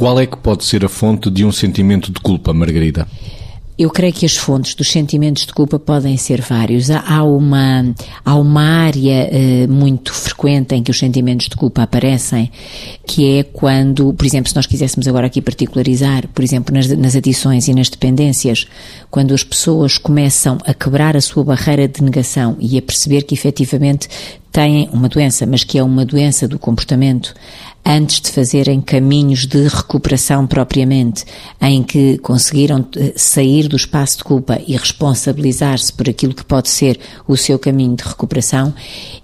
Qual é que pode ser a fonte de um sentimento de culpa, Margarida? Eu creio que as fontes dos sentimentos de culpa podem ser vários. Há uma, há uma área eh, muito frequente em que os sentimentos de culpa aparecem, que é quando, por exemplo, se nós quiséssemos agora aqui particularizar, por exemplo, nas, nas adições e nas dependências, quando as pessoas começam a quebrar a sua barreira de negação e a perceber que efetivamente têm uma doença, mas que é uma doença do comportamento, antes de fazerem caminhos de recuperação propriamente, em que conseguiram eh, sair do espaço de culpa e responsabilizar-se por aquilo que pode ser o seu caminho de recuperação,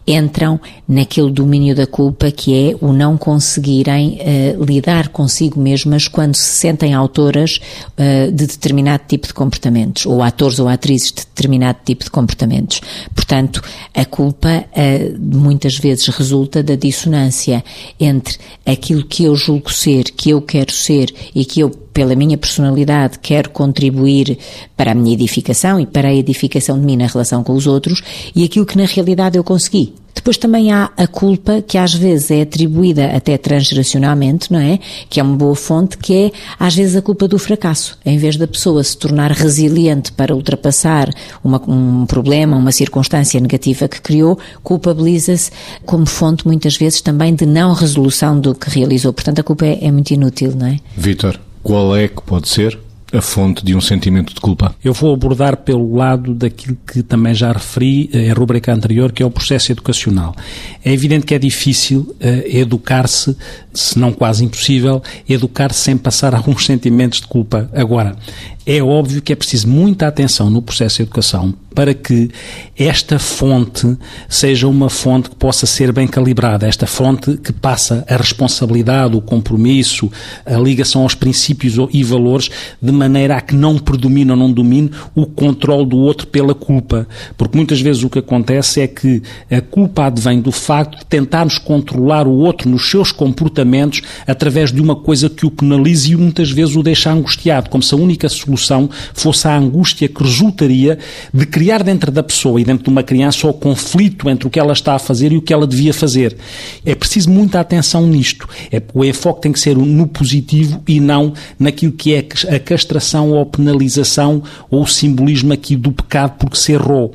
entram naquele domínio da culpa que é o não conseguirem uh, lidar consigo mesmas quando se sentem autoras uh, de determinado tipo de comportamentos, ou atores ou atrizes de determinado tipo de comportamentos. Portanto, a culpa uh, muitas vezes resulta da dissonância entre aquilo que eu julgo ser, que eu quero ser e que eu pela minha personalidade, quero contribuir para a minha edificação e para a edificação de mim na relação com os outros e aquilo que na realidade eu consegui. Depois também há a culpa que às vezes é atribuída até transgeracionalmente, não é? Que é uma boa fonte, que é às vezes a culpa do fracasso. Em vez da pessoa se tornar resiliente para ultrapassar uma, um problema, uma circunstância negativa que criou, culpabiliza-se como fonte muitas vezes também de não resolução do que realizou. Portanto, a culpa é, é muito inútil, não é? Vitor, qual é que pode ser a fonte de um sentimento de culpa? Eu vou abordar pelo lado daquilo que também já referi eh, em rubrica anterior, que é o processo educacional. É evidente que é difícil uh, educar-se, se não quase impossível, educar-se sem passar alguns sentimentos de culpa. Agora, é óbvio que é preciso muita atenção no processo de educação para que esta fonte seja uma fonte que possa ser bem calibrada, esta fonte que passa a responsabilidade, o compromisso, a ligação aos princípios e valores, de maneira a que não predomine ou não domine o controle do outro pela culpa. Porque muitas vezes o que acontece é que a culpa advém do facto de tentarmos controlar o outro nos seus comportamentos através de uma coisa que o penalize e muitas vezes o deixa angustiado, como se a única solução fosse a angústia que resultaria de criar criar dentro da pessoa e dentro de uma criança o conflito entre o que ela está a fazer e o que ela devia fazer. É preciso muita atenção nisto. É, o enfoque tem que ser no positivo e não naquilo que é a castração ou a penalização ou o simbolismo aqui do pecado porque se errou.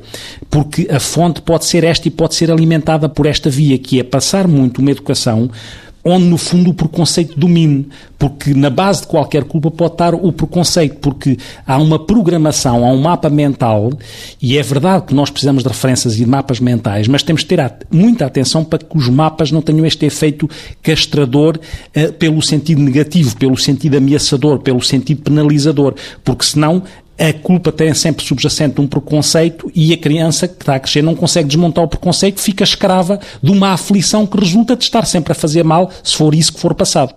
Porque a fonte pode ser esta e pode ser alimentada por esta via, que é passar muito uma educação onde no fundo o preconceito domine, porque na base de qualquer culpa pode estar o preconceito, porque há uma programação, há um mapa mental, e é verdade que nós precisamos de referências e de mapas mentais, mas temos de ter muita atenção para que os mapas não tenham este efeito castrador uh, pelo sentido negativo, pelo sentido ameaçador, pelo sentido penalizador, porque senão a culpa tem sempre subjacente um preconceito e a criança que está a crescer não consegue desmontar o preconceito, fica escrava de uma aflição que resulta de estar sempre a fazer mal, se for isso que for passado.